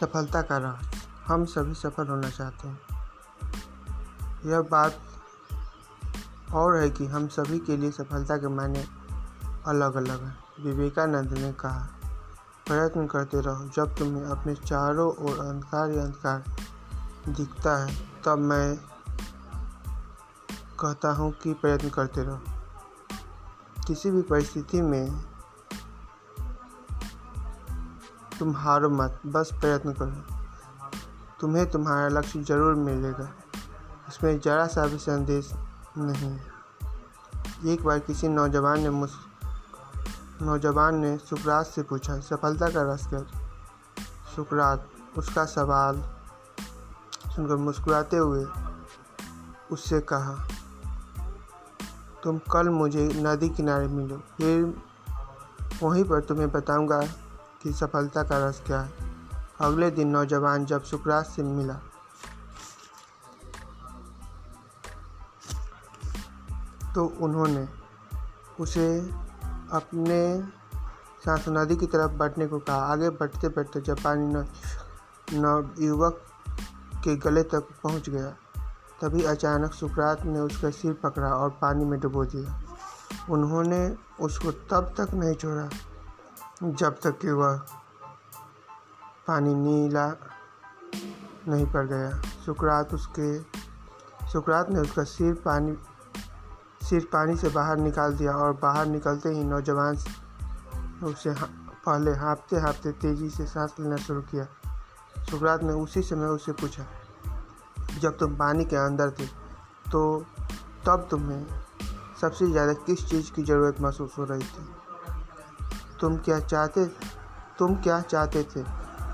सफलता का राज हम सभी सफल होना चाहते हैं। यह बात और है कि हम सभी के लिए सफलता के मायने अलग अलग हैं। विवेकानंद ने कहा, प्रयत्न करते रहो। जब तुम्हें अपने चारों ओर अंधकार ही अंधकार दिखता है, तब मैं कहता हूँ कि प्रयत्न करते रहो। किसी भी परिस्थिति में तुम हारो मत, बस प्रयत्न करो। तुम्हें तुम्हारा लक्ष्य ज़रूर मिलेगा। इसमें ज़रा सा भी संदेश नहीं। एक बार किसी नौजवान ने मुझ, नौजवान ने सुकरात से पूछा, सफलता का रस क्या सुकरात, उसका सवाल सुनकर मुस्कुराते हुए उससे कहा, तुम कल मुझे नदी किनारे मिलो। फिर वहीं पर तुम्हें बताऊँगा कि सफलता का रस क्या है? अगले दिन नौजवान जब सुकरात से मिला। तो उन्होंने उसे अपने साथ नदी की तरफ़ बढ़ने को कहा। आगे बढ़ते बढ़ते जब पानी न, न युवक के गले तक पहुँच गया। तभी अचानक सुकरात ने उसका सिर पकड़ा और पानी में डुबो दिया। उन्होंने उसको तब तक नहीं छोड़ा जब तक कि वह पानी नीला नहीं पड़ गया। सुकरात उसके, सुकरात ने उसका सिर पानी सिर पानी से बाहर निकाल दिया और बाहर निकलते ही नौजवान उसे पहले हाँपते हाँपते तेज़ी से सांस लेना शुरू किया। सुकरात ने उसी समय उसे पूछा, जब तुम पानी के अंदर थे तो तब तुम्हें सबसे ज़्यादा किस चीज़ की ज़रूरत महसूस हो रही थी? तुम क्या चाहते, तुम क्या चाहते थे?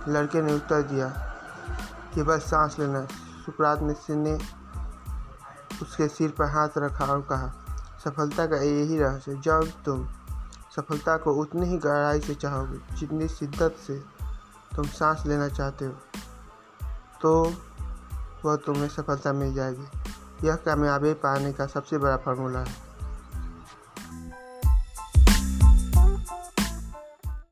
लड़के ने उत्तर दिया कि बस सांस लेना। सुकरात ने ने उसके सिर पर हाथ रखा और कहा, सफलता का यही रहस्य, जब तुम सफलता को उतनी ही गहराई से चाहोगे जितनी शिद्दत से तुम सांस लेना चाहते हो तो वह तुम्हें सफलता मिल जाएगी। यह कामयाबी पाने का सबसे बड़ा फार्मूला है।